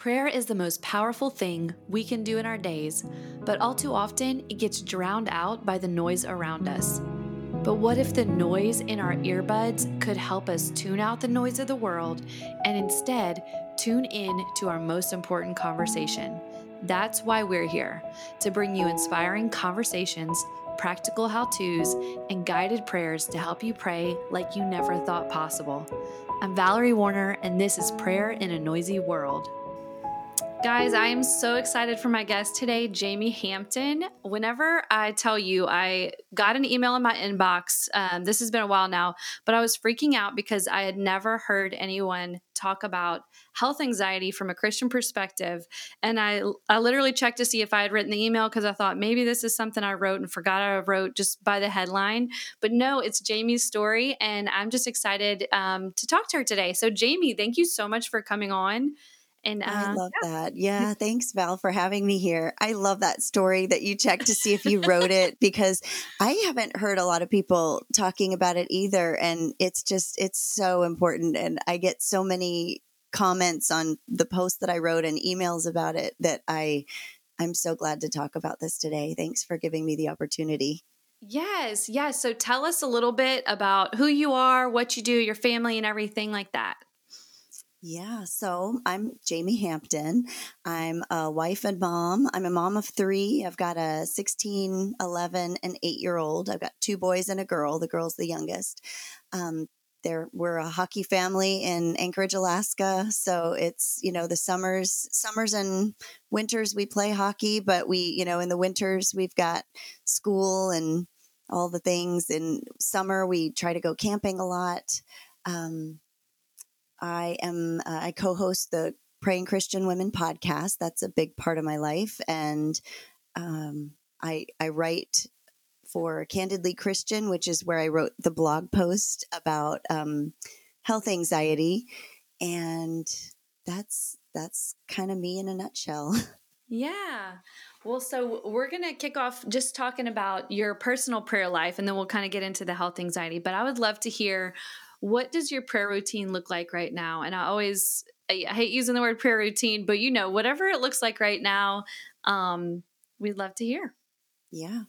Prayer is the most powerful thing we can do in our days, but all too often it gets drowned out by the noise around us. But what if the noise in our earbuds could help us tune out the noise of the world and instead tune in to our most important conversation? That's why we're here to bring you inspiring conversations, practical how to's, and guided prayers to help you pray like you never thought possible. I'm Valerie Woerner, and this is Prayer in a Noisy World. Guys, I am so excited for my guest today, Jamie Hampton. Whenever I tell you, I got an email in my inbox. Um, this has been a while now, but I was freaking out because I had never heard anyone talk about health anxiety from a Christian perspective. And I, I literally checked to see if I had written the email because I thought maybe this is something I wrote and forgot I wrote just by the headline. But no, it's Jamie's story. And I'm just excited um, to talk to her today. So, Jamie, thank you so much for coming on. And uh, I love yeah. that. Yeah. Thanks, Val, for having me here. I love that story that you checked to see if you wrote it because I haven't heard a lot of people talking about it either. And it's just, it's so important. And I get so many comments on the post that I wrote and emails about it that I, I'm so glad to talk about this today. Thanks for giving me the opportunity. Yes, yes. So tell us a little bit about who you are, what you do, your family, and everything like that. Yeah, so I'm Jamie Hampton. I'm a wife and mom. I'm a mom of three. I've got a 16, 11, and 8 year old. I've got two boys and a girl. The girl's the youngest. Um, there, we're a hockey family in Anchorage, Alaska. So it's, you know, the summers, summers and winters we play hockey, but we, you know, in the winters we've got school and all the things. In summer, we try to go camping a lot. Um, I am uh, I co-host the Praying Christian Women podcast. That's a big part of my life, and um, I I write for Candidly Christian, which is where I wrote the blog post about um, health anxiety, and that's that's kind of me in a nutshell. Yeah. Well, so we're going to kick off just talking about your personal prayer life and then we'll kind of get into the health anxiety. But I would love to hear what does your prayer routine look like right now? And I always I hate using the word prayer routine, but you know, whatever it looks like right now, um, we'd love to hear. Yeah.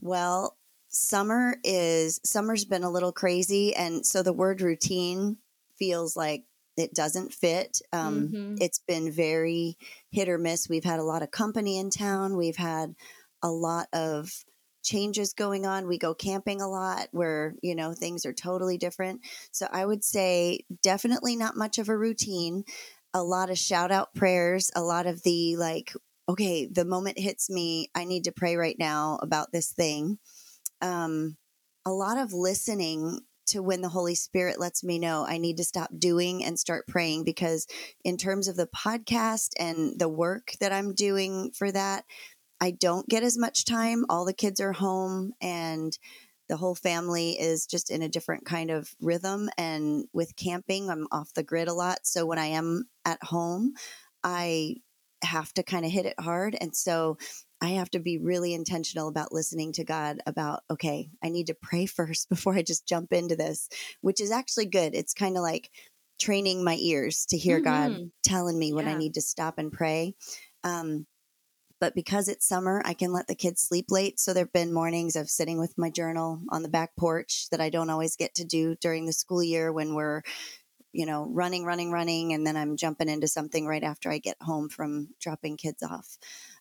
Well, summer is summer's been a little crazy and so the word routine feels like it doesn't fit. Um, mm-hmm. It's been very hit or miss. We've had a lot of company in town. We've had a lot of changes going on. We go camping a lot where, you know, things are totally different. So I would say definitely not much of a routine, a lot of shout out prayers, a lot of the like, okay, the moment hits me, I need to pray right now about this thing. Um, a lot of listening to when the Holy Spirit lets me know I need to stop doing and start praying because, in terms of the podcast and the work that I'm doing for that, I don't get as much time. All the kids are home and the whole family is just in a different kind of rhythm. And with camping, I'm off the grid a lot. So when I am at home, I have to kind of hit it hard. And so I have to be really intentional about listening to God about, okay, I need to pray first before I just jump into this, which is actually good. It's kind of like training my ears to hear mm-hmm. God telling me when I need to stop and pray. Um, but because it's summer, I can let the kids sleep late. So there have been mornings of sitting with my journal on the back porch that I don't always get to do during the school year when we're, you know, running, running, running. And then I'm jumping into something right after I get home from dropping kids off.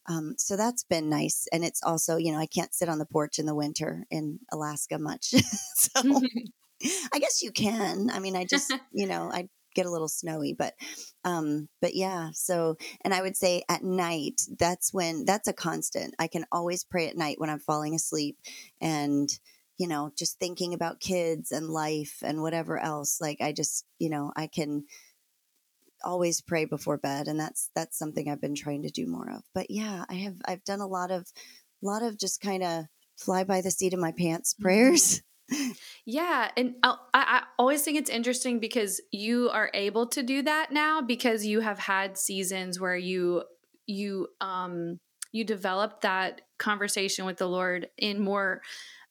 Um, so that's been nice. And it's also, you know, I can't sit on the porch in the winter in Alaska much. so I guess you can. I mean, I just, you know, I get a little snowy but um but yeah so and i would say at night that's when that's a constant. I can always pray at night when i'm falling asleep and you know just thinking about kids and life and whatever else like i just you know i can always pray before bed and that's that's something i've been trying to do more of. But yeah i have i've done a lot of a lot of just kind of fly by the seat of my pants mm-hmm. prayers yeah, and I, I always think it's interesting because you are able to do that now because you have had seasons where you you um you developed that conversation with the Lord in more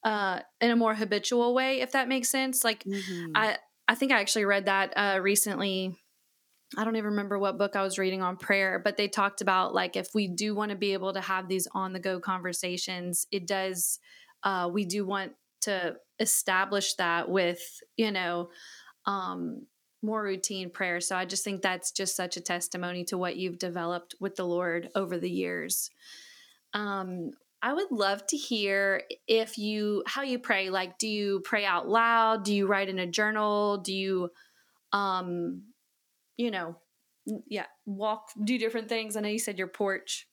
uh in a more habitual way if that makes sense like mm-hmm. I I think I actually read that uh recently I don't even remember what book I was reading on prayer, but they talked about like if we do want to be able to have these on the go conversations, it does, uh, we do want to establish that with, you know, um, more routine prayer. So I just think that's just such a testimony to what you've developed with the Lord over the years. Um, I would love to hear if you how you pray. Like, do you pray out loud? Do you write in a journal? Do you, um, you know, yeah, walk, do different things? I know you said your porch.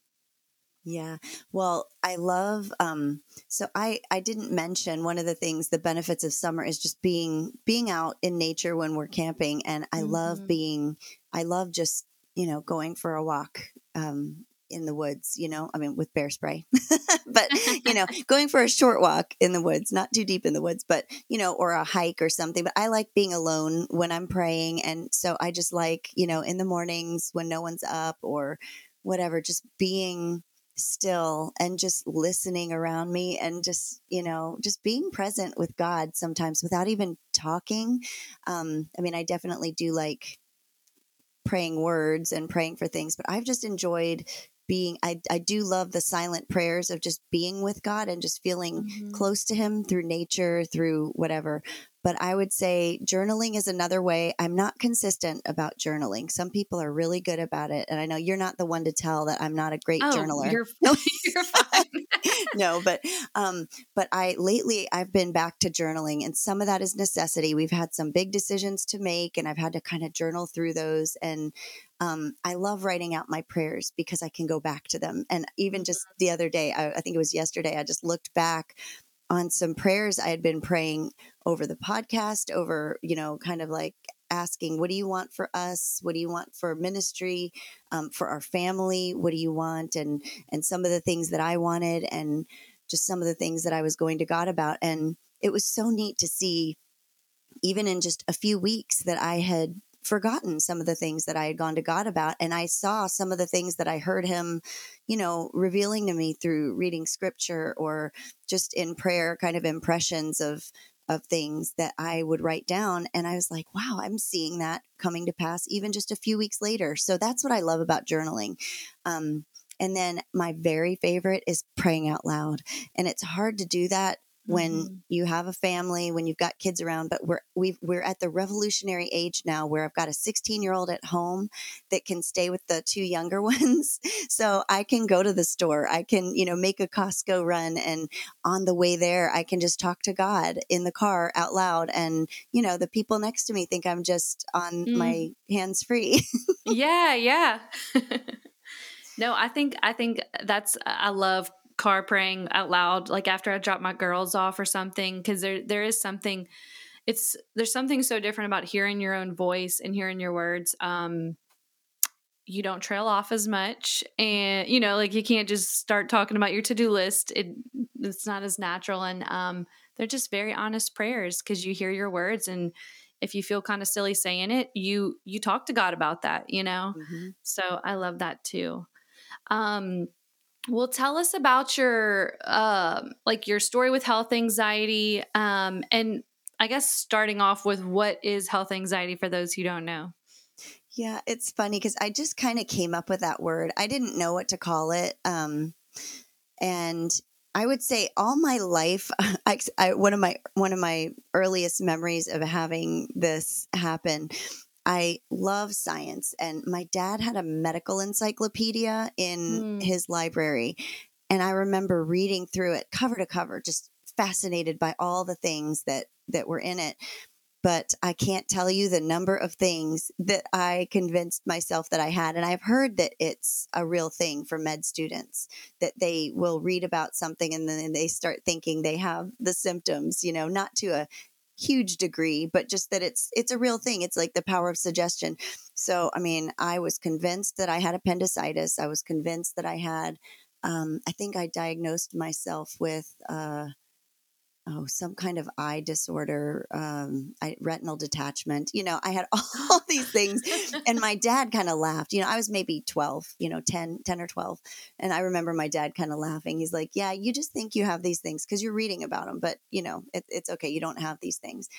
Yeah. Well, I love um so I I didn't mention one of the things the benefits of summer is just being being out in nature when we're camping and I mm-hmm. love being I love just, you know, going for a walk um in the woods, you know, I mean with bear spray. but, you know, going for a short walk in the woods, not too deep in the woods, but, you know, or a hike or something, but I like being alone when I'm praying and so I just like, you know, in the mornings when no one's up or whatever, just being still and just listening around me and just you know just being present with god sometimes without even talking. Um i mean i definitely do like praying words and praying for things but i've just enjoyed being I, I do love the silent prayers of just being with god and just feeling mm-hmm. close to him through nature through whatever but I would say journaling is another way. I'm not consistent about journaling. Some people are really good about it. And I know you're not the one to tell that I'm not a great oh, journaler. You're, no, you're fine. no, but um, but I lately I've been back to journaling and some of that is necessity. We've had some big decisions to make and I've had to kind of journal through those. And um, I love writing out my prayers because I can go back to them. And even just mm-hmm. the other day, I, I think it was yesterday, I just looked back on some prayers I had been praying over the podcast, over, you know, kind of like asking, what do you want for us? What do you want for ministry, um, for our family? What do you want? And, and some of the things that I wanted and just some of the things that I was going to God about. And it was so neat to see, even in just a few weeks, that I had forgotten some of the things that I had gone to God about. And I saw some of the things that I heard Him, you know, revealing to me through reading scripture or just in prayer, kind of impressions of of things that I would write down. And I was like, wow, I'm seeing that coming to pass even just a few weeks later. So that's what I love about journaling. Um, and then my very favorite is praying out loud. And it's hard to do that when mm-hmm. you have a family, when you've got kids around. But we're we we're at the revolutionary age now where I've got a 16 year old at home that can stay with the two younger ones, so I can go to the store. I can you know make a Costco run, and on the way there, I can just talk to God in the car out loud, and you know the people next to me think I'm just on mm. my hands free. yeah, yeah. no, I think I think that's I love car praying out loud like after I drop my girls off or something because there there is something it's there's something so different about hearing your own voice and hearing your words um you don't trail off as much and you know like you can't just start talking about your to-do list it it's not as natural and um they're just very honest prayers because you hear your words and if you feel kind of silly saying it you you talk to god about that you know mm-hmm. so i love that too um well, tell us about your um, like your story with health anxiety, um, and I guess starting off with what is health anxiety for those who don't know. Yeah, it's funny because I just kind of came up with that word. I didn't know what to call it, um, and I would say all my life, I, I, one of my one of my earliest memories of having this happen I love science, and my dad had a medical encyclopedia in mm. his library. And I remember reading through it cover to cover, just fascinated by all the things that, that were in it. But I can't tell you the number of things that I convinced myself that I had. And I've heard that it's a real thing for med students that they will read about something and then they start thinking they have the symptoms, you know, not to a huge degree, but just that it's it's a real thing. It's like the power of suggestion. So, I mean, I was convinced that I had appendicitis. I was convinced that I had. Um, I think I diagnosed myself with uh, oh some kind of eye disorder um I, retinal detachment you know i had all these things and my dad kind of laughed you know i was maybe 12 you know 10 10 or 12 and i remember my dad kind of laughing he's like yeah you just think you have these things because you're reading about them but you know it, it's okay you don't have these things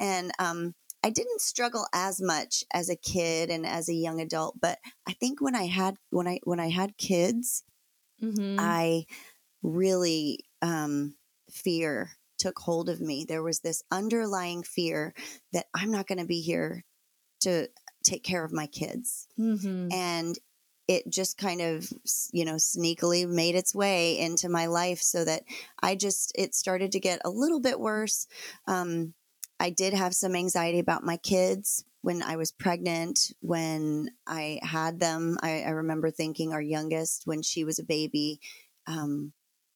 and um I didn't struggle as much as a kid and as a young adult, but I think when I had when I when I had kids, mm-hmm. I really um, fear took hold of me. There was this underlying fear that I'm not going to be here to take care of my kids, mm-hmm. and it just kind of you know sneakily made its way into my life so that i just it started to get a little bit worse um, I did have some anxiety about my kids when I was pregnant, when I had them. I, I remember thinking our youngest, when she was a baby, um,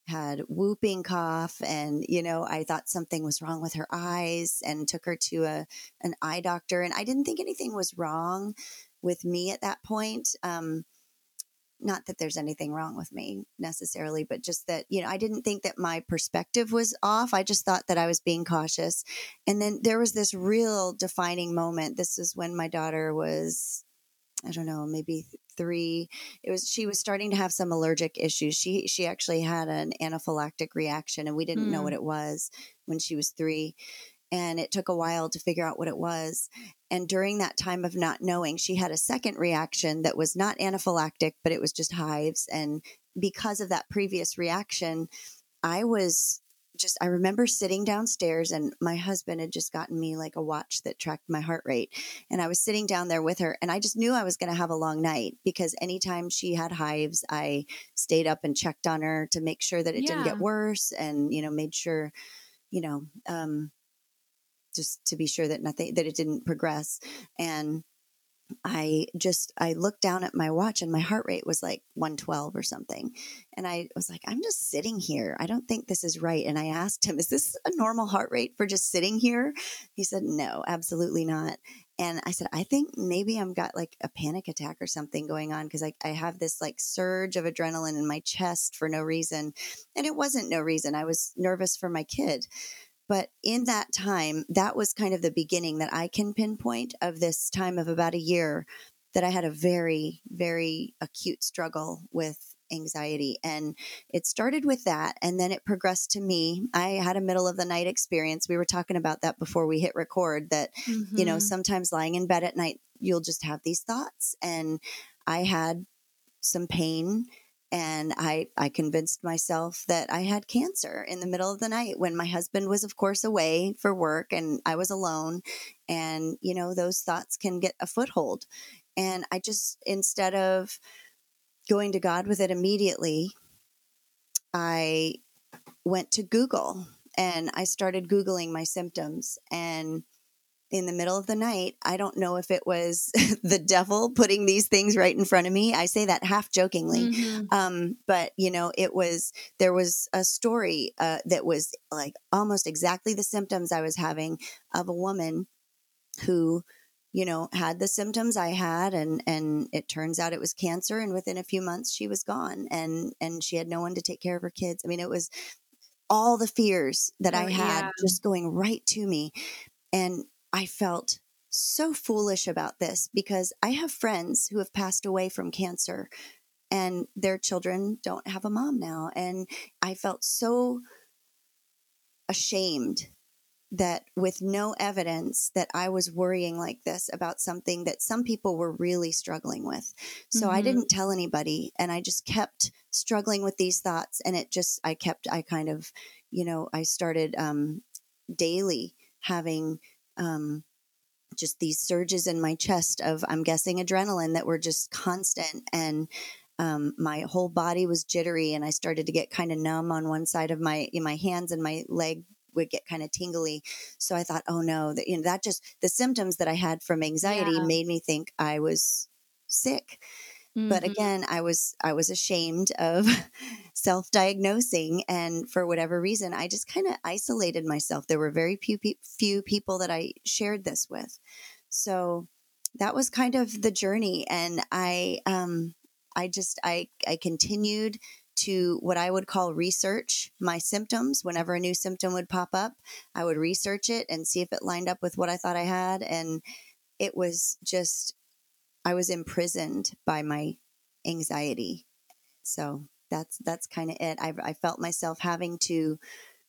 had whooping cough and you know i thought something was wrong with her eyes and took her to a an eye doctor and i didn't think anything was wrong with me at that point um, not that there's anything wrong with me necessarily, but just that, you know, I didn't think that my perspective was off. I just thought that I was being cautious. And then there was this real defining moment. This is when my daughter was, I don't know, maybe three. It was she was starting to have some allergic issues. She she actually had an anaphylactic reaction and we didn't mm. know what hmm. it was when she was three and it took a while to figure out what it was. And during that time of not knowing, she had a second reaction that was not anaphylactic, but it was just hives. And because of that previous reaction, I was just, I remember sitting downstairs and my husband had just gotten me like a watch that tracked my heart rate. And I was sitting down there with her and I just knew I was going to have a long night because anytime she had hives, I stayed up and checked on her to make sure that it yeah. didn't get worse and, you know, made sure, you know, um, just to be sure that nothing that it didn't progress and I just I looked down at my watch and my heart rate was like 112 or something. And I was like, I'm just sitting here. I don't think this is right. And I asked him, is this a normal heart rate for just sitting here? He said, no, absolutely not. And I said, I think maybe I'm got like a panic attack or something going on because I, I have this like surge of adrenaline in my chest for no reason. And it wasn't no reason. I was nervous for my kid. But in that time, that was kind of the beginning that I can pinpoint of this time of about a year that I had a very, very acute struggle with anxiety. And it started with that. And then it progressed to me. I had a middle of the night experience. We were talking about that before we hit record that, mm-hmm. you know, mm-hmm. sometimes lying in bed at night, you'll just have these thoughts. And I had some pain and I, I convinced myself that I had cancer in the middle of the night when my husband was, of course, away for work and I was alone. And, you know, those thoughts can get a foothold. And I just, instead of going to God with it immediately, I went to Google and I started Googling my symptoms. And in the middle of the night. I don't know if it was the devil putting these things right in front of me. I say that half jokingly. Mm-hmm. Um, but, you know, it was, there was a story uh, that was like almost exactly the symptoms I was having of a woman who, you know, had the symptoms I had and and it turns out it was cancer and within a few months she was gone and and she had no one to take care of her kids. I mean, it was all the fears that oh, I had yeah. just going right to me. And I felt so foolish about this because I have friends who have passed away from cancer and their children don't have a mom now. And I felt so ashamed that with no evidence that I was worrying like this about something that some people were really struggling with. So mm-hmm. I didn't tell anybody and I just kept struggling with these thoughts and it just I kept I kind of, you know, I started um daily having um, just these surges in my chest of, I'm guessing, adrenaline that were just constant. And um, my whole body was jittery, and I started to get kind of numb on one side of my in my hands, and my leg would get kind of tingly. So I thought, oh no, that you know that just the symptoms that I had from anxiety yeah. made me think I was sick. Mm-hmm. But again, I was I was ashamed of self-diagnosing and for whatever reason, I just kind of isolated myself. There were very few few people that I shared this with. So that was kind of the journey and I um I just I I continued to what I would call research my symptoms. Whenever a new symptom would pop up, I would research it and see if it lined up with what I thought I had. And it was just I was imprisoned by my anxiety. So that's that's kind of it. I, I felt myself having to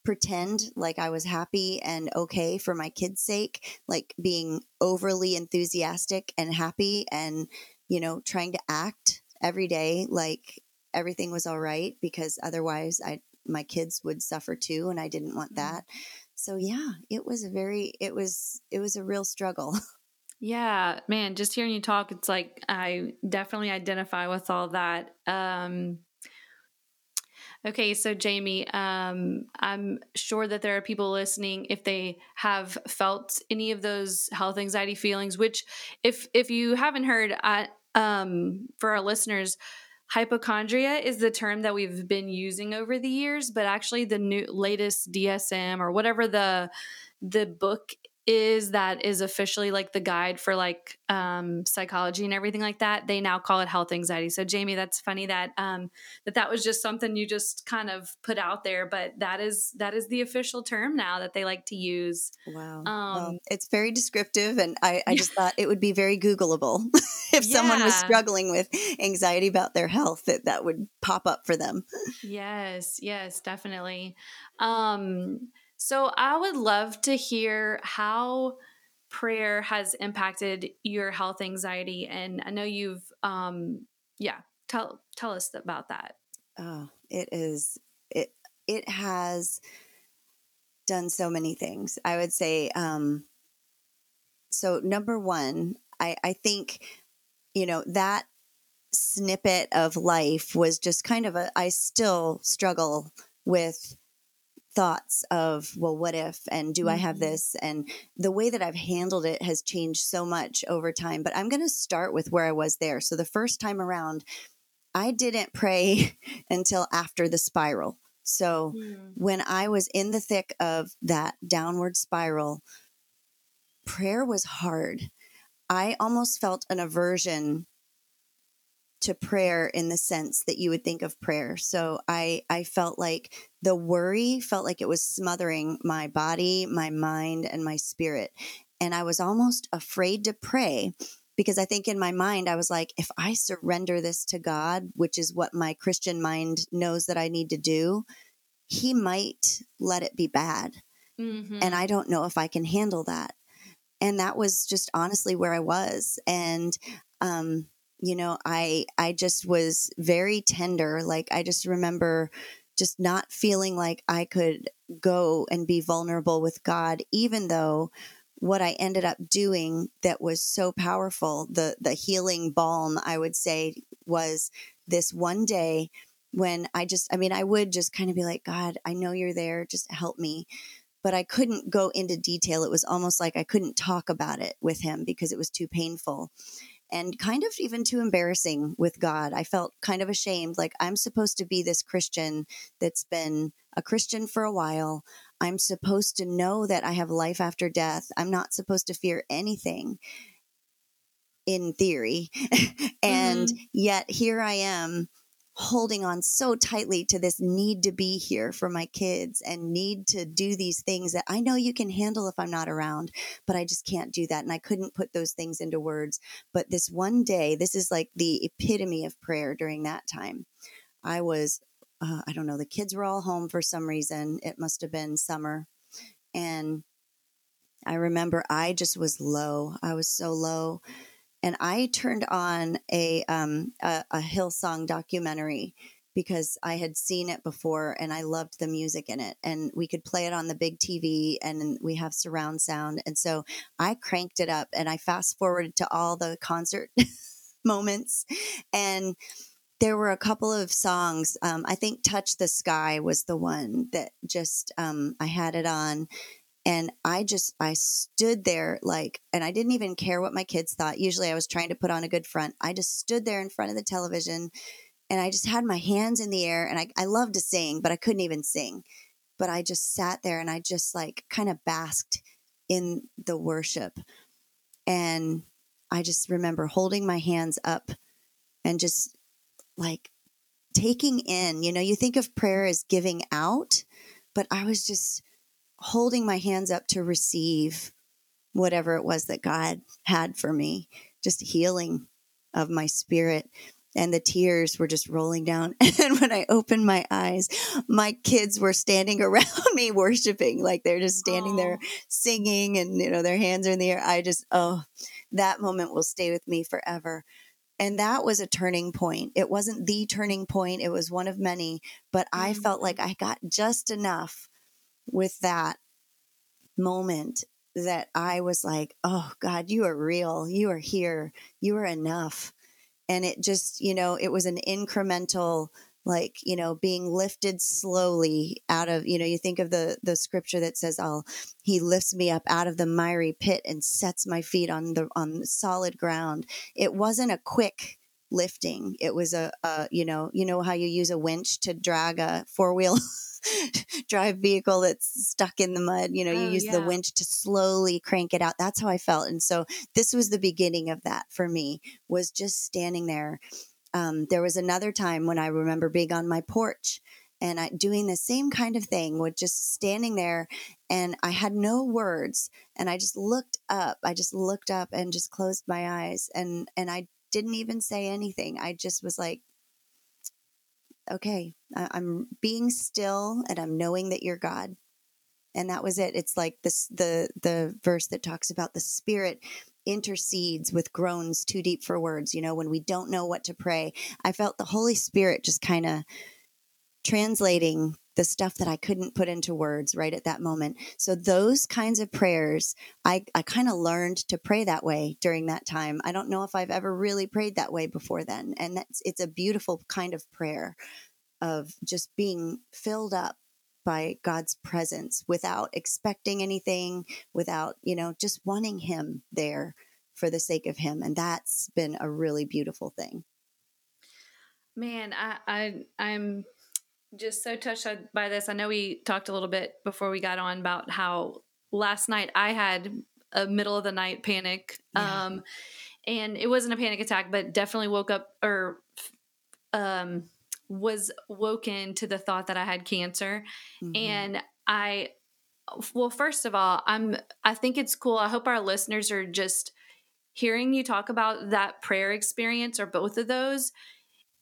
pretend like I was happy and okay for my kids' sake, like being overly enthusiastic and happy and, you know, trying to act every day like everything was all right because otherwise I my kids would suffer too and I didn't want mm-hmm. that. So yeah, it was a very it was it was a real struggle. Yeah, man, just hearing you talk, it's like I definitely identify with all that. Um, okay, so Jamie, um, I'm sure that there are people listening if they have felt any of those health anxiety feelings. Which, if if you haven't heard, I, um, for our listeners, hypochondria is the term that we've been using over the years, but actually the new latest DSM or whatever the the book is that is officially like the guide for like um, psychology and everything like that they now call it health anxiety. So jamie that's funny that um, that that was just something you just kind of put out there but that is that is the official term now that they like to use. Wow. Um, well, it's very descriptive and i, I just thought it would be very googleable. If yeah. someone was struggling with anxiety about their health that that would pop up for them. Yes yes definitely. Um so I would love to hear how prayer has impacted your health anxiety and I know you've um yeah, tell tell us about that. Oh, it is it it has done so many things. I would say um so number 1, I I think you know that snippet of life was just kind of a I still struggle with thoughts of well what if and do i have mm-hmm. this and the way that i've handled it has changed so much over time but i'm going to start with where i was there so the first time around i didn't pray until after the spiral so mm. when i was in the thick of that downward spiral prayer was hard i almost felt an aversion to prayer in the sense that you would think of prayer. So I I felt like the worry felt like it was smothering my body, my mind and my spirit. And I was almost afraid to pray because I think in my mind I was like if I surrender this to God, which is what my Christian mind knows that I need to do, he might let it be bad. Mm-hmm. And I don't know if I can handle that. And that was just honestly where I was and um you know i i just was very tender like i just remember just not feeling like i could go and be vulnerable with god even though what i ended up doing that was so powerful the the healing balm i would say was this one day when i just i mean i would just kind of be like god i know you're there just help me but I couldn't go into detail. It was almost like I couldn't talk about it with him because it was too painful and kind of even too embarrassing with God. I felt kind of ashamed. Like, I'm supposed to be this Christian that's been a Christian for a while. I'm supposed to know that I have life after death. I'm not supposed to fear anything in theory. and mm-hmm. yet here I am holding on so tightly to this need to be here for my kids and need to do these things that I know you can handle if I'm not around, but I just can't do that. And I couldn't put those things into words. But this one day, this is like the epitome of prayer during that time. I was, uh, I don't know, the kids were all home for some reason. It must have been summer. And I remember I just was low. I was so low and I turned on a um, a, a Hillsong documentary because I had seen it before and I loved the music in it. And we could play it on the big TV and we have surround sound. And so I cranked it up and I fast forwarded to all the concert moments. And there were a couple of songs. Um, I think Touch the Sky was the one that just um, I had it on and I just, I stood there like, and I didn't even care what my kids thought. Usually I was trying to put on a good front. I just stood there in front of the television and I just had my hands in the air and I, I love to sing, but I couldn't even sing. But I just sat there and I just like kind of basked in the worship. And I just remember holding my hands up and just like taking in, you know, you think of prayer as giving out, but I was just holding my hands up to receive whatever it was that God had for me, just healing of my spirit. and the tears were just rolling down. And when I opened my eyes, my kids were standing around me worshiping, like they're just standing Aww. there singing and, you know, their hands are in the air. I just, oh, that moment will stay with me forever. And that was a turning point. It wasn't the turning point, it was one of many, but mm-hmm. I felt like I got just enough with that moment that I was like, oh God, you are real. You are here. You are enough. And it just, you know, it was an incremental, like, you know, being lifted slowly out of, you know, you think of the the scripture that says, I'll he lifts me up out of the miry pit and sets my feet on the on solid ground. It wasn't a quick lifting. It was a, a you know, you know how you use a winch to drag a four wheel drive vehicle that's stuck in the mud. You know, you oh, use yeah. the winch to slowly crank it out. That's how I felt. And so this was the beginning of that for me was just standing there. Um, there was another time when I remember being on my porch and I, doing the same kind of thing with just standing there and I had no words and I just looked up. I just looked up and just closed my eyes and and I didn't even say anything. I just was like okay, I'm being still and I'm knowing that you're God. And that was it. It's like this the the verse that talks about the spirit intercedes with groans too deep for words, you know, when we don't know what to pray. I felt the Holy Spirit just kind of translating the stuff that I couldn't put into words right at that moment. So those kinds of prayers, I, I kind of learned to pray that way during that time. I don't know if I've ever really prayed that way before then. And that's it's a beautiful kind of prayer of just being filled up by God's presence without expecting anything, without, you know, just wanting him there for the sake of him. And that's been a really beautiful thing. Man, I, I I'm just so touched by this. I know we talked a little bit before we got on about how last night I had a middle of the night panic. Yeah. Um, and it wasn't a panic attack, but definitely woke up or um, was woken to the thought that I had cancer. Mm-hmm. And I, well, first of all, I'm, I think it's cool. I hope our listeners are just hearing you talk about that prayer experience or both of those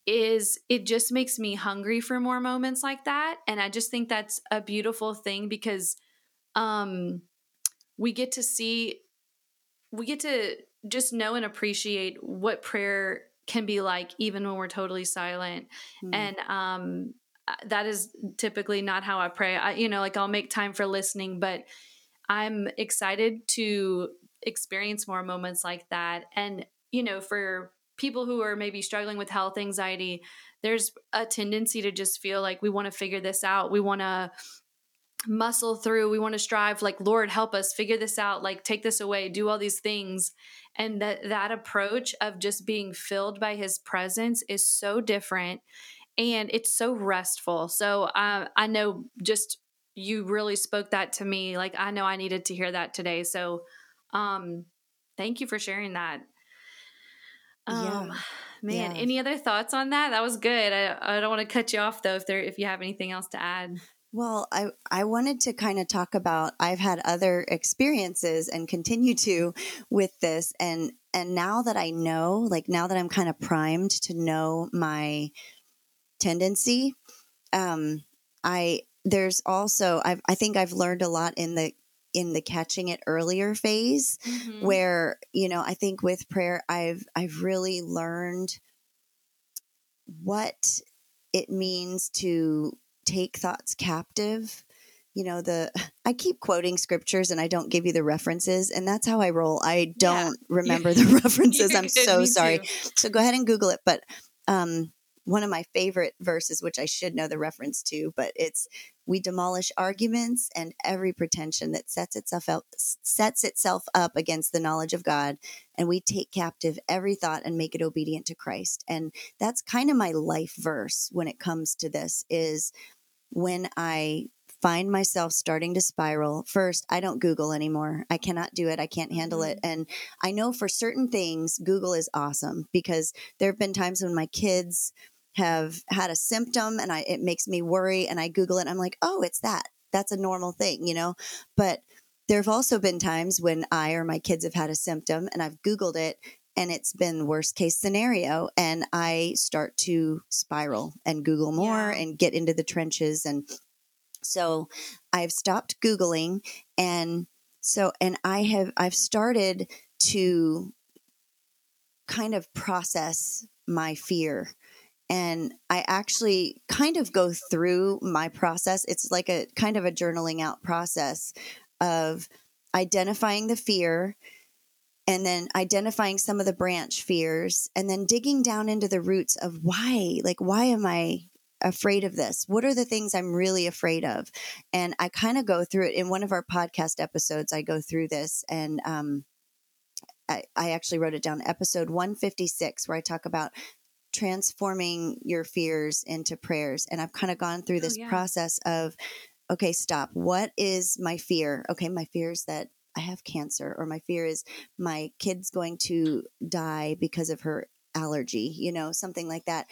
is it just makes me hungry for more moments like that and i just think that's a beautiful thing because um we get to see we get to just know and appreciate what prayer can be like even when we're totally silent. Mm. and um that is typically not how i pray. I you know like i'll make time for listening but i'm excited to experience more moments like that. And you know for people who are maybe struggling with health anxiety, there's a tendency to just feel like we want to figure this out. We want to muscle through. We want to strive like, Lord, help us figure this out, like take this away, do all these things. And that that approach of just being filled by his presence is so different and it's so restful. So uh, I know just you really spoke that to me. Like I know I needed to hear that today. So um thank you for sharing that. Um, yeah. man, yeah. any other thoughts on that? That was good. I, I don't want to cut you off though if there if you have anything else to add. Well, I I wanted to kind of talk about I've had other experiences and continue to with this and and now that I know, like now that I'm kind of primed to know my tendency, um I there's also i I think I've learned a lot in the in the catching it earlier phase mm-hmm. where you know i think with prayer i've i've really learned what it means to take thoughts captive you know the i keep quoting scriptures and i don't give you the references and that's how i roll i don't yeah. remember the references i'm so sorry too. so go ahead and google it but um one of my favorite verses, which I should know the reference to, but it's we demolish arguments and every pretension that sets itself up sets itself up against the knowledge of God, and we take captive every thought and make it obedient to Christ. And that's kind of my life verse when it comes to this is when I find myself starting to spiral, first, I don't Google anymore. I cannot do it. I can't handle it. Mm-hmm. And I know for certain things, Google is awesome because there have been times when my kids have had a symptom and I it makes me worry and I Google it. I'm like, oh, it's that. That's a normal thing, you know? But there have also been times when I or my kids have had a symptom and I've Googled it and it's been worst case scenario and i start to spiral and google more yeah. and get into the trenches and so i've stopped googling and so and i have i've started to kind of process my fear and I actually kind of go through my process. It's like a kind of a journaling out process of identifying the fear and then identifying some of the branch fears and then digging down into the roots of why like why am i afraid of this what are the things i'm really afraid of and i kind of go through it in one of our podcast episodes i go through this and um, I, I actually wrote it down episode 156 where i talk about transforming your fears into prayers and i've kind of gone through oh, this oh, yeah. process of okay, stop. What is my fear? Okay, my fear is that I have cancer, or my fear is my kid's going to die because of her allergy, you know, something like that.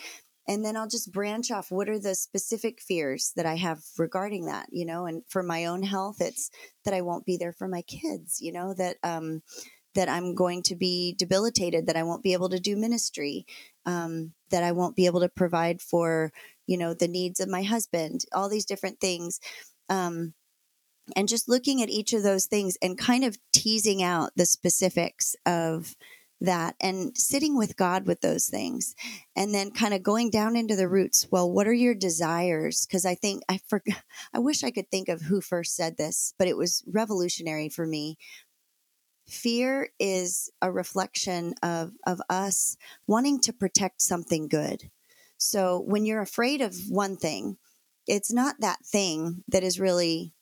And then I'll just branch off. What are the specific fears that I have regarding that, you know? And for my own health, it's that I won't be there for my kids, you know, that, um, that I'm going to be debilitated, that I won't be able to do ministry, um, that I won't be able to provide for, you know, the needs of my husband, all these different things. Um, and just looking at each of those things and kind of teasing out the specifics of that and sitting with God with those things and then kind of going down into the roots. Well, what are your desires? Because I think I forgot, I wish I could think of who first said this, but it was revolutionary for me. Fear is a reflection of, of us wanting to protect something good. So when you're afraid of one thing, it's not that thing that is really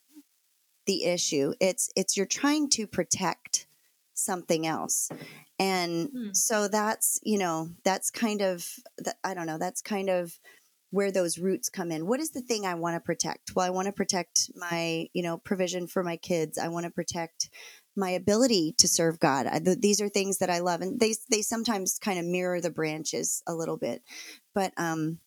the issue. It's it's you're trying to protect something else. And hmm. so that's, you know, that's kind of I don't know, that's kind of where those roots come in. What is the thing I want to protect? Well, I want to protect my, you know, provision for my kids. I want to protect my ability to serve God. I, th- these are things that I love, and they they sometimes kind of mirror the branches a little bit. But um,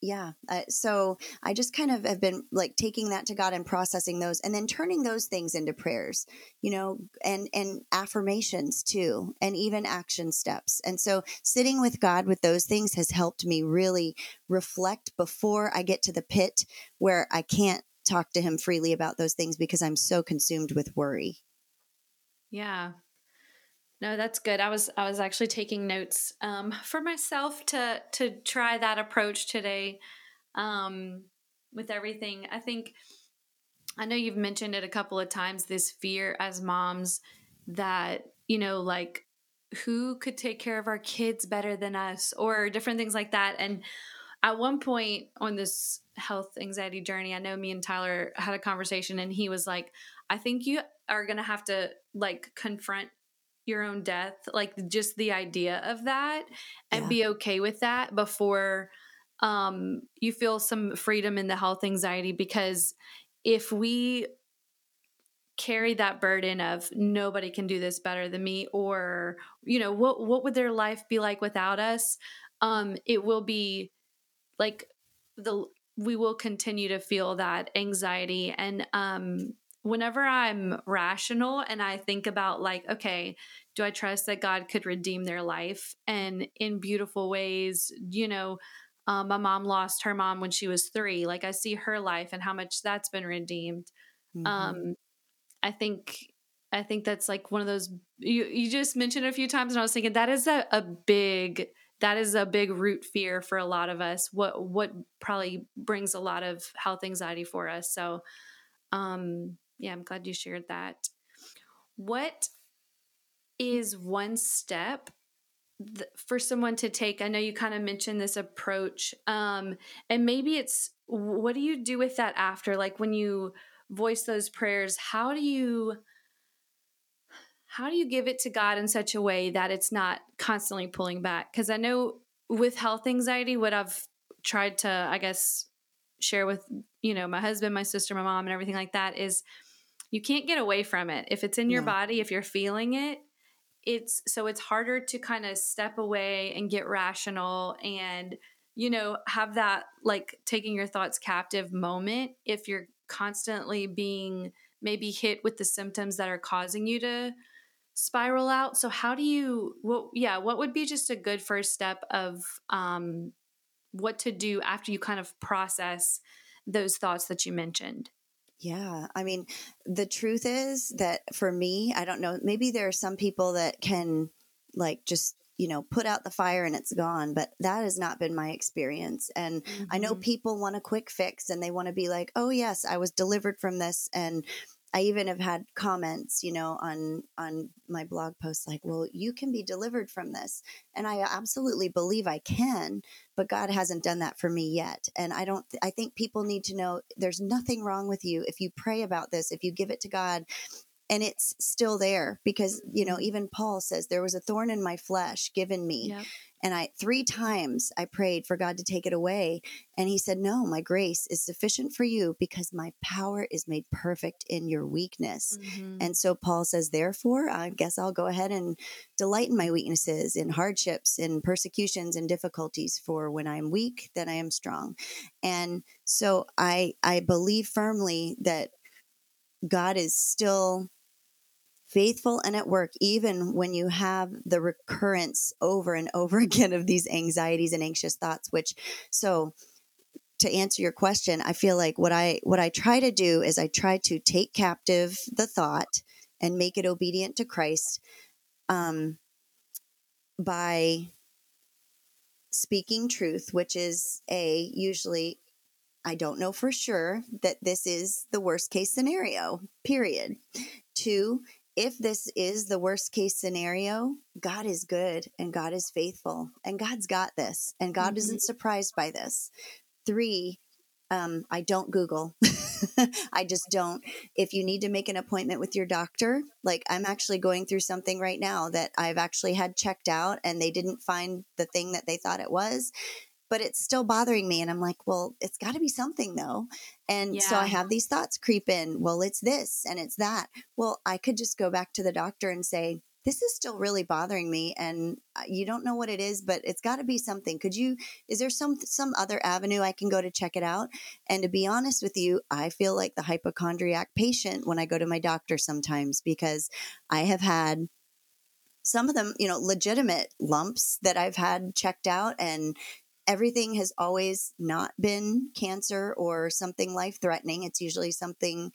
yeah. Uh, so I just kind of have been like taking that to God and processing those and then turning those things into prayers, you know, and, and affirmations too, and even action steps. And so sitting with God with those things has helped me really reflect before I get to the pit where I can't talk to him freely about those things because I'm so consumed with worry. Yeah. No, that's good. I was I was actually taking notes um, for myself to to try that approach today um, with everything. I think I know you've mentioned it a couple of times. This fear as moms that you know, like who could take care of our kids better than us, or different things like that. And at one point on this health anxiety journey, I know me and Tyler had a conversation, and he was like, "I think you are going to have to like confront your own death, like just the idea of that and yeah. be okay with that before um, you feel some freedom in the health anxiety because if we carry that burden of nobody can do this better than me or you know what what would their life be like without us um it will be like the we will continue to feel that anxiety and um whenever I'm rational and I think about, like, okay, do I trust that God could redeem their life and in beautiful ways? You know, um, my mom lost her mom when she was three. Like, I see her life and how much that's been redeemed. Mm-hmm. Um, I think. I think that's like one of those you you just mentioned a few times and I was thinking that is a, a big that is a big root fear for a lot of us. What what probably brings a lot of health anxiety for us. So um yeah, I'm glad you shared that. What is one step th- for someone to take? I know you kind of mentioned this approach, um, and maybe it's what do you do with that after? Like when you voice those prayers, how do you? How do you give it to God in such a way that it's not constantly pulling back? Because I know with health anxiety, what I've tried to, I guess, share with you know my husband, my sister, my mom, and everything like that is you can't get away from it. If it's in your body, if you're feeling it, it's so it's harder to kind of step away and get rational and you know have that like taking your thoughts captive moment if you're constantly being maybe hit with the symptoms that are causing you to spiral out. So how do you what yeah, what would be just a good first step of um what to do after you kind of process those thoughts that you mentioned? Yeah. I mean, the truth is that for me, I don't know, maybe there are some people that can like just you know put out the fire and it's gone but that has not been my experience and mm-hmm. i know mm-hmm. people want a quick fix and they want to be like oh yes i was delivered from this and I even have had comments, you know, on on my blog posts like, "Well, you can be delivered from this." And I absolutely believe I can, but God hasn't done that for me yet. And I don't I think people need to know there's nothing wrong with you if you pray about this, if you give it to God, and it's still there because, you know, mm-hmm. even Paul says there was a thorn in my flesh given me. Yep. And I three times I prayed for God to take it away. And he said, No, my grace is sufficient for you because my power is made perfect in your weakness. Mm-hmm. And so Paul says, Therefore, I guess I'll go ahead and delight in my weaknesses, in hardships, in persecutions, and difficulties. For when I am weak, then I am strong. And so I I believe firmly that God is still faithful and at work, even when you have the recurrence over and over again of these anxieties and anxious thoughts, which so to answer your question, I feel like what I what I try to do is I try to take captive the thought and make it obedient to Christ um, by speaking truth, which is a usually I don't know for sure that this is the worst case scenario. Period. Two, if this is the worst case scenario, God is good and God is faithful and God's got this and God mm-hmm. isn't surprised by this. Three, um, I don't Google. I just don't. If you need to make an appointment with your doctor, like I'm actually going through something right now that I've actually had checked out and they didn't find the thing that they thought it was but it's still bothering me. And I'm like, well, it's got to be something though. And yeah. so I have these thoughts creep in. Well, it's this and it's that. Well, I could just go back to the doctor and say, this is still really bothering me and uh, you don't know what it is but it's got to be something could you is there some some other avenue i can go to check it out and to be honest with you i feel like the hypochondriac patient when i go to my doctor sometimes because i have had some of them, you know, legitimate lumps that I've had checked out and everything has always not been cancer or something life threatening. It's usually something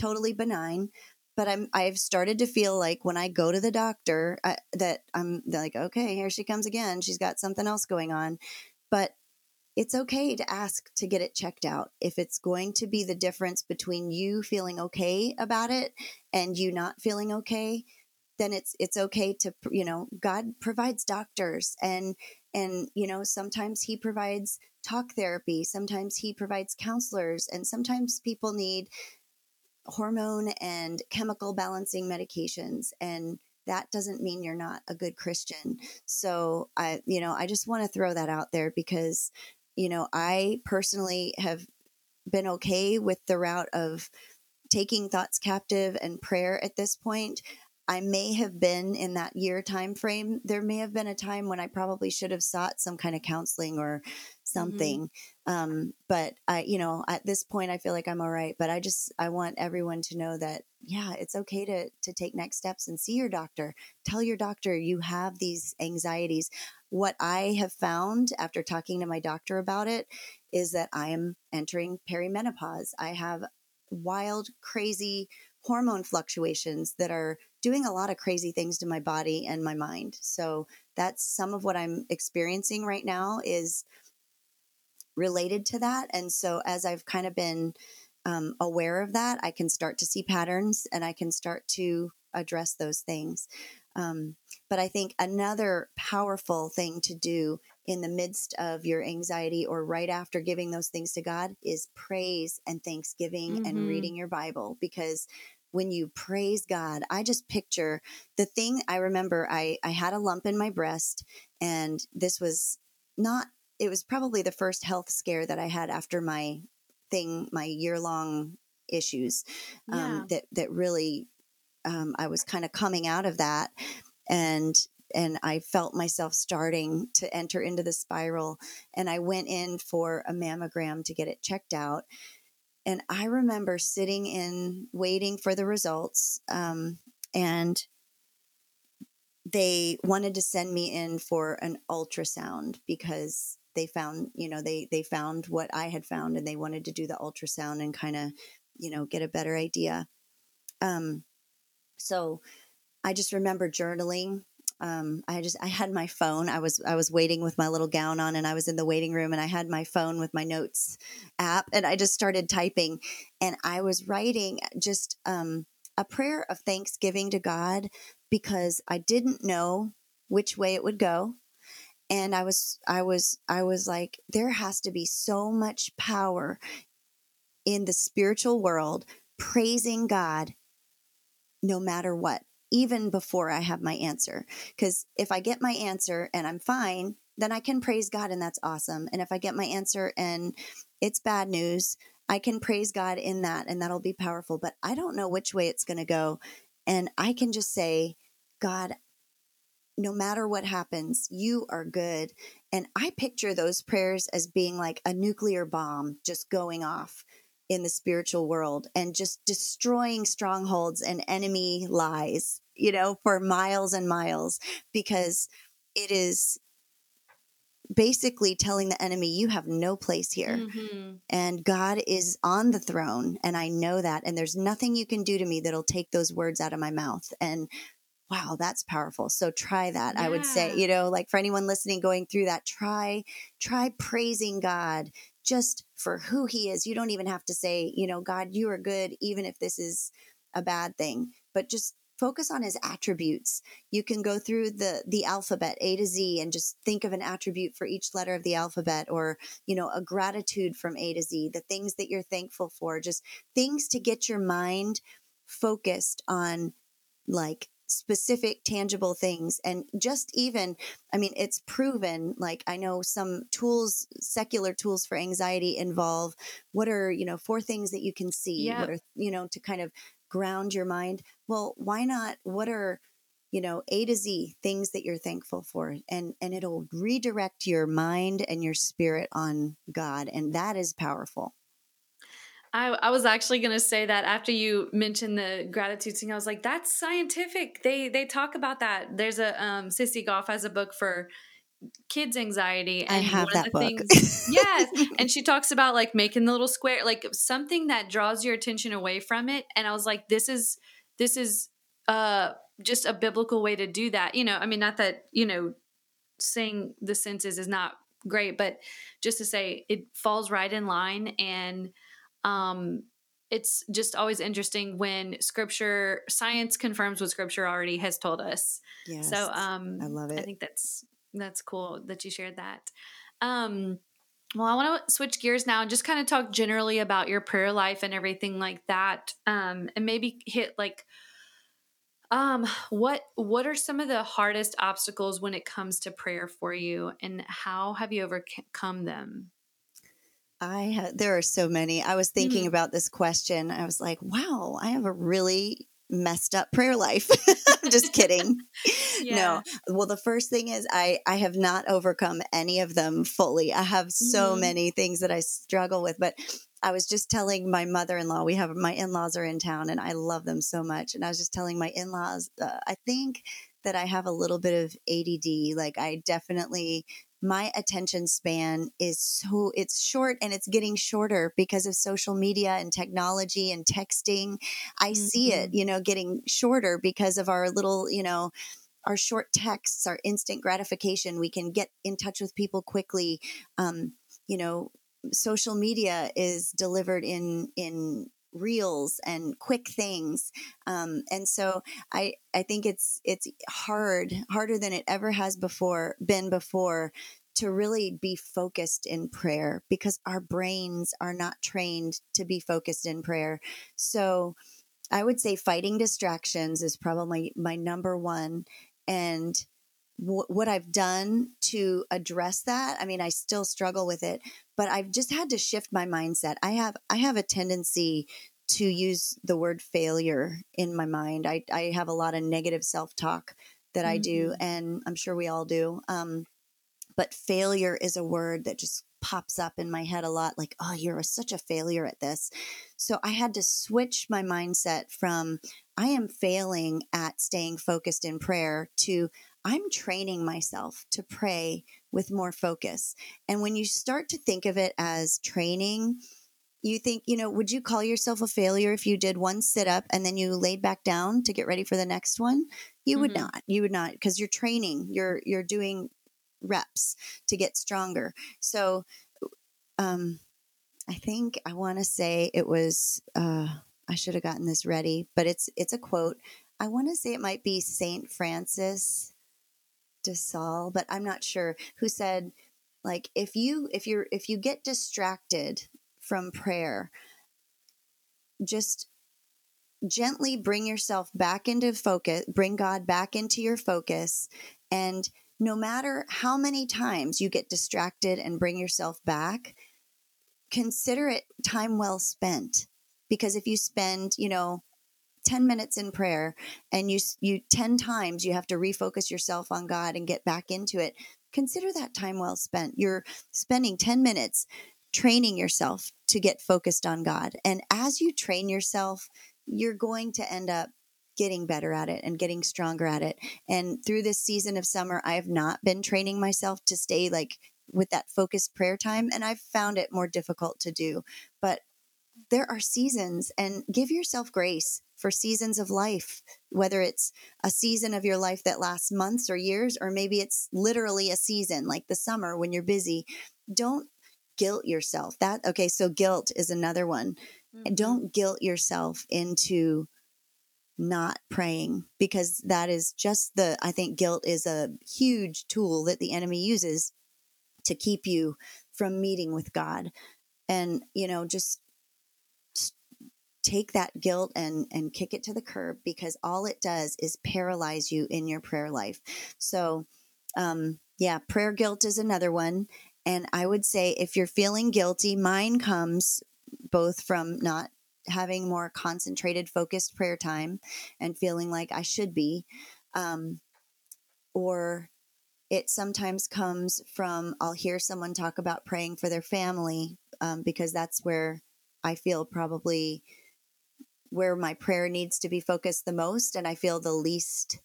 totally benign. But I'm I've started to feel like when I go to the doctor uh, that I'm like, okay, here she comes again. She's got something else going on. But it's okay to ask to get it checked out. If it's going to be the difference between you feeling okay about it and you not feeling okay, then it's it's okay to you know God provides doctors and and you know sometimes he provides talk therapy sometimes he provides counselors and sometimes people need hormone and chemical balancing medications and that doesn't mean you're not a good christian. So i you know i just want to throw that out there because you know i personally have been okay with the route of taking thoughts captive and prayer at this point I may have been in that year time frame. There may have been a time when I probably should have sought some kind of counseling or mm-hmm. something. Mm-hmm. Um, but I, you know, at this point, I feel like I'm all right. But I just I want everyone to know that yeah, it's okay to to take next steps and see your doctor. Tell your doctor you have these anxieties. What I have found after talking to my doctor about it is that I am entering perimenopause. I have wild, crazy hormone fluctuations that are doing a lot of crazy things to my body and my mind. So that's some of what I'm experiencing right now is related to that. And so as I've kind of been um, aware of that, I can start to see patterns and I can start to address those things. Um, but I think another powerful thing to do in the midst of your anxiety or right after giving those things to God is praise and thanksgiving mm-hmm. and reading your Bible because when you praise God, I just picture the thing I remember I, I had a lump in my breast, and this was not, it was probably the first health scare that I had after my thing, my year long issues um, yeah. that, that really, um, I was kind of coming out of that. And and I felt myself starting to enter into the spiral. And I went in for a mammogram to get it checked out. And I remember sitting in waiting for the results. Um, and they wanted to send me in for an ultrasound because they found, you know, they they found what I had found and they wanted to do the ultrasound and kind of, you know, get a better idea. Um so I just remember journaling um, I just I had my phone. I was I was waiting with my little gown on, and I was in the waiting room, and I had my phone with my notes app, and I just started typing, and I was writing just um, a prayer of thanksgiving to God because I didn't know which way it would go, and I was I was I was like, there has to be so much power in the spiritual world praising God no matter what even before I have my answer. Because if I get my answer and I'm fine, then I can praise God and that's awesome. And if I get my answer and it's bad news, I can praise God in that and that'll be powerful. But I don't know which way it's going to go. And I can just say, God, no matter what happens, you are good. And I picture those prayers as being like a nuclear bomb just going off in the spiritual world and just destroying strongholds and enemy lies, you know, for miles and miles because it is basically telling the enemy, you have no place here. Mm-hmm. And God is on the throne. And I know that. And there's nothing you can do to me that'll take those words out of my mouth. And wow, that's powerful. So try that. Yeah. I would say, you know, like for anyone listening going through that, try, try praising God just for who he is. You don't even have to say, you know, God, you are good, even if this is a bad thing, but just focus on his attributes. You can go through the the alphabet A to Z and just think of an attribute for each letter of the alphabet or, you know, a gratitude from A to Z, the things that you're thankful for, just things to get your mind focused on like specific tangible things and just even i mean it's proven like i know some tools secular tools for anxiety involve what are you know four things that you can see yeah. what are you know to kind of ground your mind well why not what are you know a to z things that you're thankful for and and it'll redirect your mind and your spirit on god and that is powerful I, I was actually going to say that after you mentioned the gratitude thing, I was like, that's scientific. They they talk about that. There's a um, Sissy Goff has a book for kids anxiety and I have that book. Things, yes and she talks about like making the little square like something that draws your attention away from it and i was like this is this is uh just a biblical way to do that you know i mean not that you know saying the senses is not great but just to say it falls right in line and um, it's just always interesting when scripture science confirms what scripture already has told us. Yes, so um, I love it. I think that's that's cool that you shared that. Um, well, I want to switch gears now and just kind of talk generally about your prayer life and everything like that, um, and maybe hit like um what what are some of the hardest obstacles when it comes to prayer for you and how have you overcome them I have, there are so many. I was thinking mm-hmm. about this question. I was like, wow, I have a really messed up prayer life. I'm just kidding. yeah. No. Well, the first thing is I I have not overcome any of them fully. I have so mm-hmm. many things that I struggle with, but I was just telling my mother-in-law, we have my in-laws are in town and I love them so much and I was just telling my in-laws uh, I think that I have a little bit of ADD. Like I definitely my attention span is so it's short and it's getting shorter because of social media and technology and texting i mm-hmm. see it mm-hmm. you know getting shorter because of our little you know our short texts our instant gratification we can get in touch with people quickly um, you know social media is delivered in in reels and quick things um, and so i i think it's it's hard harder than it ever has before been before to really be focused in prayer because our brains are not trained to be focused in prayer. So i would say fighting distractions is probably my, number one and what I've done to address that, I mean, I still struggle with it, but I've just had to shift my mindset. I have I have a tendency to use the word failure in my mind. I I have a lot of negative self talk that I do, mm-hmm. and I'm sure we all do. Um, but failure is a word that just pops up in my head a lot like, oh, you're such a failure at this. So I had to switch my mindset from I am failing at staying focused in prayer to I'm training myself to pray with more focus. And when you start to think of it as training, you think, you know, would you call yourself a failure if you did one sit up and then you laid back down to get ready for the next one? You mm-hmm. would not. You would not because you're training. You're you're doing reps to get stronger. So um I think I want to say it was uh I should have gotten this ready, but it's it's a quote. I want to say it might be Saint Francis de Sales, but I'm not sure, who said like if you if you're if you get distracted from prayer, just gently bring yourself back into focus, bring God back into your focus. And no matter how many times you get distracted and bring yourself back, consider it time well spent. Because if you spend, you know, 10 minutes in prayer and you you 10 times you have to refocus yourself on God and get back into it consider that time well spent you're spending 10 minutes training yourself to get focused on God. And as you train yourself, you're going to end up getting better at it and getting stronger at it. And through this season of summer, I have not been training myself to stay like with that focused prayer time. And I've found it more difficult to do. But there are seasons and give yourself grace for seasons of life, whether it's a season of your life that lasts months or years, or maybe it's literally a season like the summer when you're busy. Don't guilt yourself. That okay, so guilt is another one. Mm-hmm. Don't guilt yourself into not praying because that is just the I think guilt is a huge tool that the enemy uses to keep you from meeting with God. And you know, just take that guilt and and kick it to the curb because all it does is paralyze you in your prayer life. So um yeah, prayer guilt is another one and I would say if you're feeling guilty, mine comes both from not having more concentrated, focused prayer time and feeling like I should be. Um, or it sometimes comes from I'll hear someone talk about praying for their family um, because that's where I feel probably where my prayer needs to be focused the most and I feel the least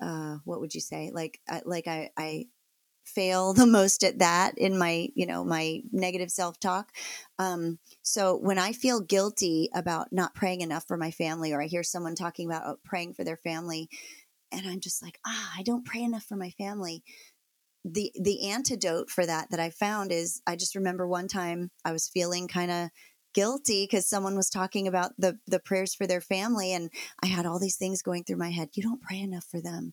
uh, what would you say? Like like I, I fail the most at that in my you know my negative self-talk. Um, so when i feel guilty about not praying enough for my family or i hear someone talking about oh, praying for their family and i'm just like ah i don't pray enough for my family. The the antidote for that that i found is i just remember one time i was feeling kind of guilty because someone was talking about the the prayers for their family and i had all these things going through my head you don't pray enough for them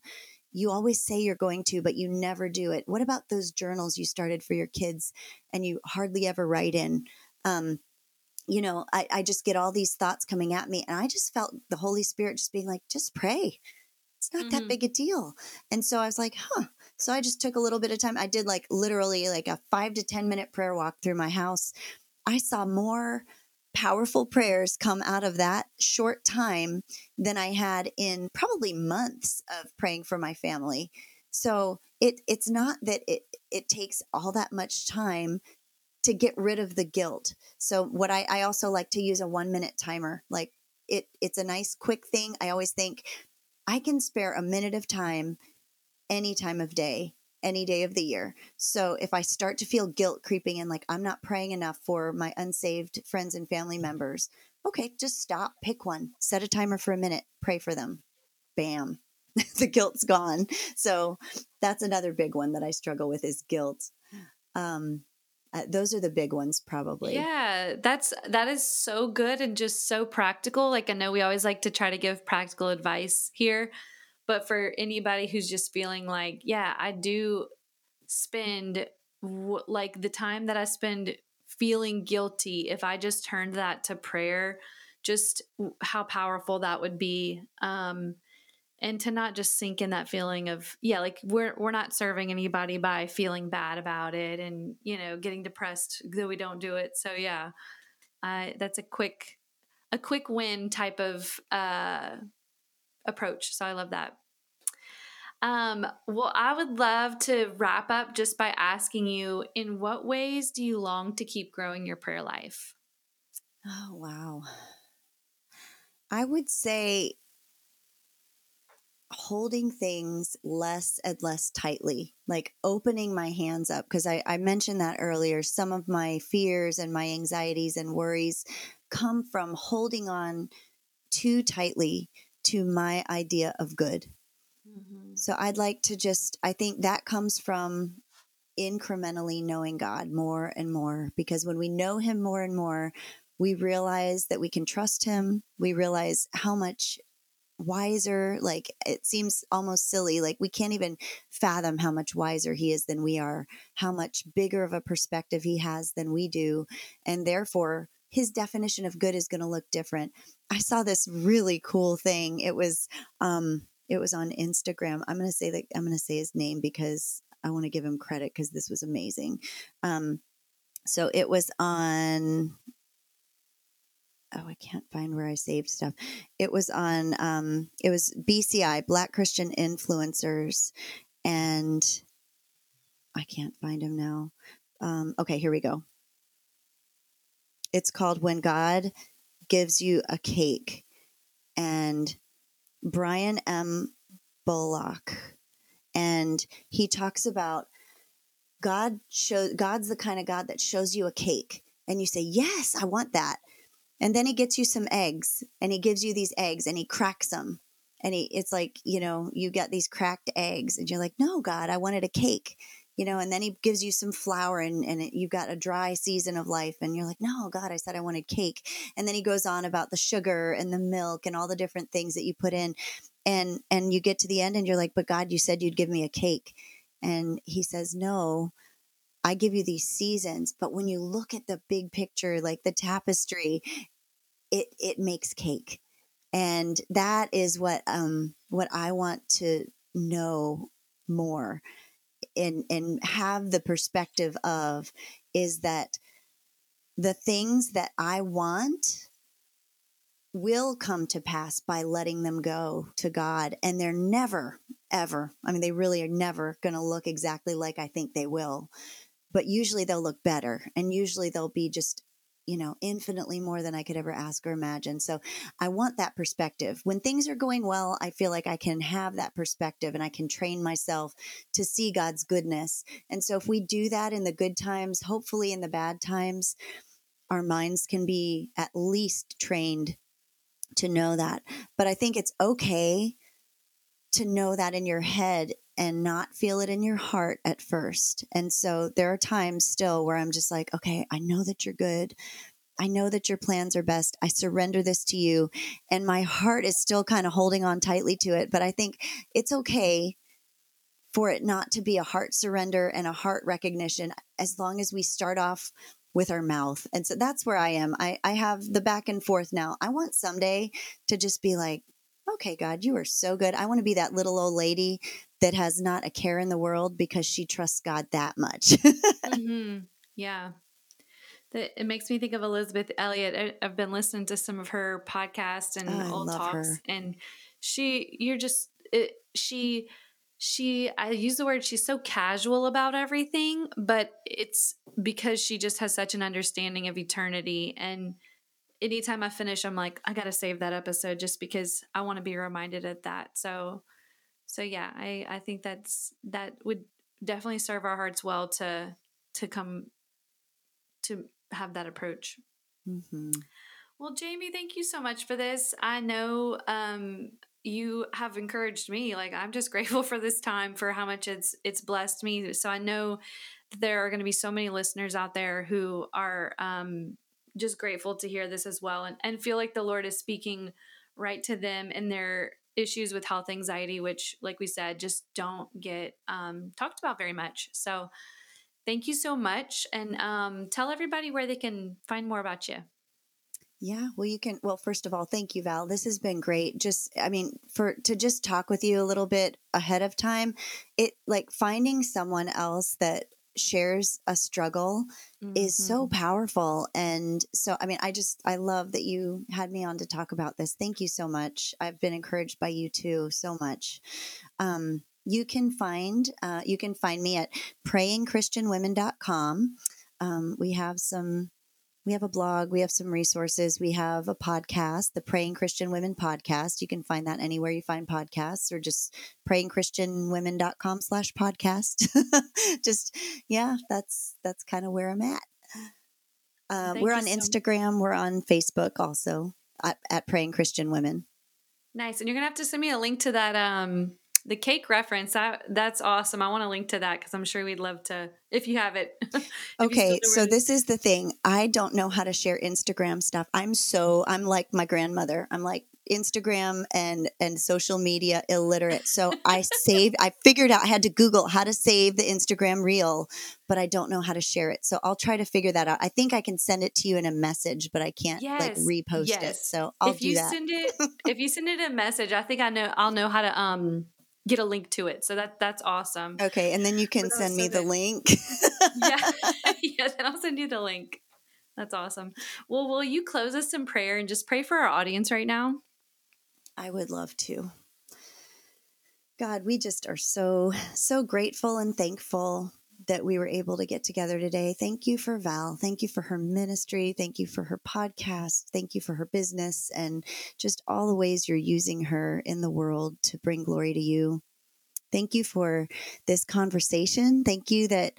you always say you're going to, but you never do it. What about those journals you started for your kids and you hardly ever write in? Um, you know, I, I just get all these thoughts coming at me, and I just felt the Holy Spirit just being like, just pray. It's not mm-hmm. that big a deal. And so I was like, huh. So I just took a little bit of time. I did like literally like a five to 10 minute prayer walk through my house. I saw more powerful prayers come out of that short time than I had in probably months of praying for my family. So it it's not that it it takes all that much time to get rid of the guilt. So what I, I also like to use a one minute timer. Like it it's a nice quick thing. I always think I can spare a minute of time any time of day any day of the year. So if I start to feel guilt creeping in, like I'm not praying enough for my unsaved friends and family members, okay, just stop, pick one, set a timer for a minute, pray for them. Bam. the guilt's gone. So that's another big one that I struggle with is guilt. Um, uh, those are the big ones probably yeah that's that is so good and just so practical like i know we always like to try to give practical advice here but for anybody who's just feeling like, yeah, I do spend w- like the time that I spend feeling guilty, if I just turned that to prayer, just how powerful that would be. Um, and to not just sink in that feeling of yeah like we're we're not serving anybody by feeling bad about it and you know getting depressed that we don't do it so yeah that's a quick a quick win type of uh approach. So I love that. Um, well, I would love to wrap up just by asking you in what ways do you long to keep growing your prayer life? Oh, wow. I would say holding things less and less tightly, like opening my hands up. Because I, I mentioned that earlier. Some of my fears and my anxieties and worries come from holding on too tightly to my idea of good. Mm-hmm. So I'd like to just, I think that comes from incrementally knowing God more and more because when we know Him more and more, we realize that we can trust Him. We realize how much wiser. Like it seems almost silly. Like we can't even fathom how much wiser he is than we are, how much bigger of a perspective he has than we do. And therefore, his definition of good is going to look different. I saw this really cool thing. It was, um, it was on Instagram. I'm going to say that I'm going to say his name because I want to give him credit because this was amazing. Um, so it was on oh, I can't find where I saved stuff. It was on, um, it was BCI, Black Christian Influencers, and I can't find him now. Um, okay, here we go. It's called When God Gives You a Cake. And Brian M. Bullock. And he talks about God shows God's the kind of God that shows you a cake and you say, Yes, I want that. And then he gets you some eggs and he gives you these eggs and he cracks them. And he, it's like, you know, you get these cracked eggs and you're like, no, God, I wanted a cake, you know, and then he gives you some flour and, and it, you've got a dry season of life. And you're like, no, God, I said I wanted cake. And then he goes on about the sugar and the milk and all the different things that you put in. And, and you get to the end and you're like, but God, you said you'd give me a cake. And he says, no, I give you these seasons, but when you look at the big picture, like the tapestry, it it makes cake. And that is what um what I want to know more and and have the perspective of is that the things that I want will come to pass by letting them go to God. And they're never, ever, I mean, they really are never going to look exactly like I think they will but usually they'll look better and usually they'll be just you know infinitely more than i could ever ask or imagine. So i want that perspective. When things are going well i feel like i can have that perspective and i can train myself to see god's goodness. And so if we do that in the good times hopefully in the bad times our minds can be at least trained to know that. But i think it's okay to know that in your head and not feel it in your heart at first. And so there are times still where I'm just like, okay, I know that you're good. I know that your plans are best. I surrender this to you. And my heart is still kind of holding on tightly to it. But I think it's okay for it not to be a heart surrender and a heart recognition as long as we start off with our mouth. And so that's where I am. I, I have the back and forth now. I want someday to just be like, okay, God, you are so good. I want to be that little old lady that has not a care in the world because she trusts God that much. mm-hmm. Yeah. It makes me think of Elisabeth Elliot. I've been listening to some of her podcasts and oh, old talks, her. and she, you're just, it, she, she, I use the word, she's so casual about everything, but it's because she just has such an understanding of eternity. And anytime I finish, I'm like, I got to save that episode just because I want to be reminded of that. So, so yeah, I I think that's that would definitely serve our hearts well to to come to have that approach. Mm-hmm. Well, Jamie, thank you so much for this. I know um, you have encouraged me. Like I'm just grateful for this time, for how much it's it's blessed me. So I know there are going to be so many listeners out there who are um, just grateful to hear this as well, and and feel like the Lord is speaking right to them in their issues with health anxiety, which, like we said, just don't get um, talked about very much. So, thank you so much. And um, tell everybody where they can find more about you. Yeah, well, you can. Well, first of all, thank you, Val. This has been great. Just, I mean, for to just talk with you a little bit ahead of time, it like finding someone else that shares a struggle mm-hmm. is so mm-hmm. powerful. And so, I mean, I just, I love that you had me on to talk about this. Thank you so much. I've been encouraged by you too, so much. Um, you can find uh, you can find me at prayingchristianwomen.com. Um, we have some we have a blog, we have some resources, we have a podcast, the Praying Christian Women podcast. You can find that anywhere you find podcasts or just prayingchristianwomen.com slash podcast. just yeah, that's that's kind of where I'm at. Uh, we're on Instagram, so we're on Facebook also at, at Praying Christian Women. Nice. And you're gonna have to send me a link to that um the cake reference that that's awesome. I want to link to that because i'm sure we'd love to if you have it. Okay so this is the thing. I don't know how to share instagram stuff. I'm so i'm like my grandmother. I'm like instagram and and social media illiterate. So i saved i figured out i had to google how to save the instagram reel but i don't know how to share it. So i'll try to figure that out. I think i can send it to you in a message but i can't yes, like repost yes. it so i'll if do you that. send it if you send it a message i think i know i'll know how to um get a link to it. So that that's awesome. Okay, and then you can send me the link. yeah, yeah. Then I'll send you the link. That's awesome. Well, will you close us in prayer and just pray for our audience right now? I would love to. God, we just are so so grateful and thankful that we were able to get together today. Thank you for Val. Thank you for her ministry. Thank you for her podcast. Thank you for her business and just all the ways you're using her in the world to bring glory to you. Thank you for this conversation. Thank you that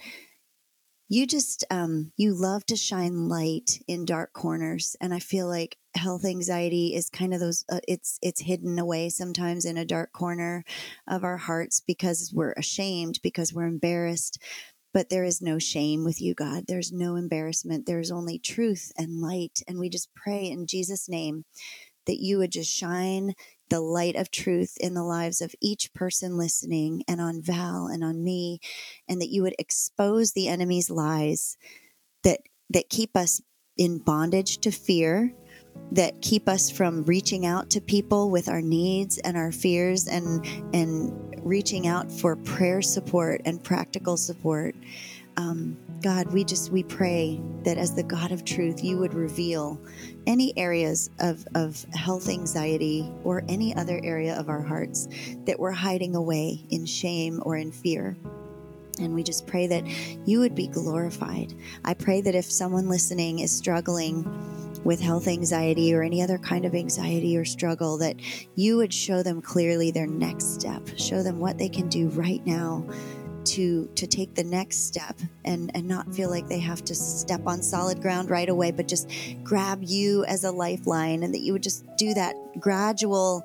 you just um, you love to shine light in dark corners and i feel like health anxiety is kind of those uh, it's it's hidden away sometimes in a dark corner of our hearts because we're ashamed because we're embarrassed but there is no shame with you, God. There's no embarrassment. There's only truth and light. And we just pray in Jesus' name that you would just shine the light of truth in the lives of each person listening and on Val and on me, and that you would expose the enemy's lies that that keep us in bondage to fear that keep us from reaching out to people with our needs and our fears and and reaching out for prayer support and practical support. Um, God, we just we pray that as the God of truth, you would reveal any areas of, of health anxiety or any other area of our hearts that we're hiding away in shame or in fear. And we just pray that you would be glorified. I pray that if someone listening is struggling with health anxiety or any other kind of anxiety or struggle, that you would show them clearly their next step, show them what they can do right now to to take the next step and and not feel like they have to step on solid ground right away but just grab you as a lifeline and that you would just do that gradual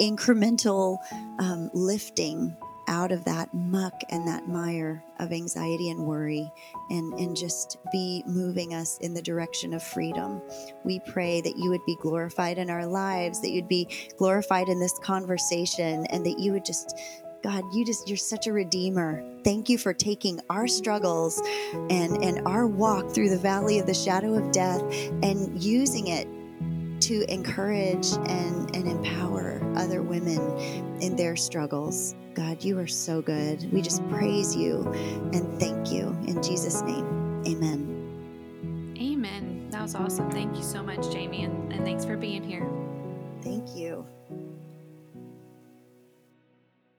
incremental um, lifting out of that muck and that mire of anxiety and worry and, and just be moving us in the direction of freedom. We pray that you would be glorified in our lives, that you'd be glorified in this conversation, and that you would just God, you just you're such a redeemer. Thank you for taking our struggles and and our walk through the valley of the shadow of death and using it to encourage and, and empower other women in their struggles. God, you are so good. We just praise you and thank you. In Jesus' name, amen. Amen. That was awesome. Thank you so much, Jamie, and, and thanks for being here. Thank you.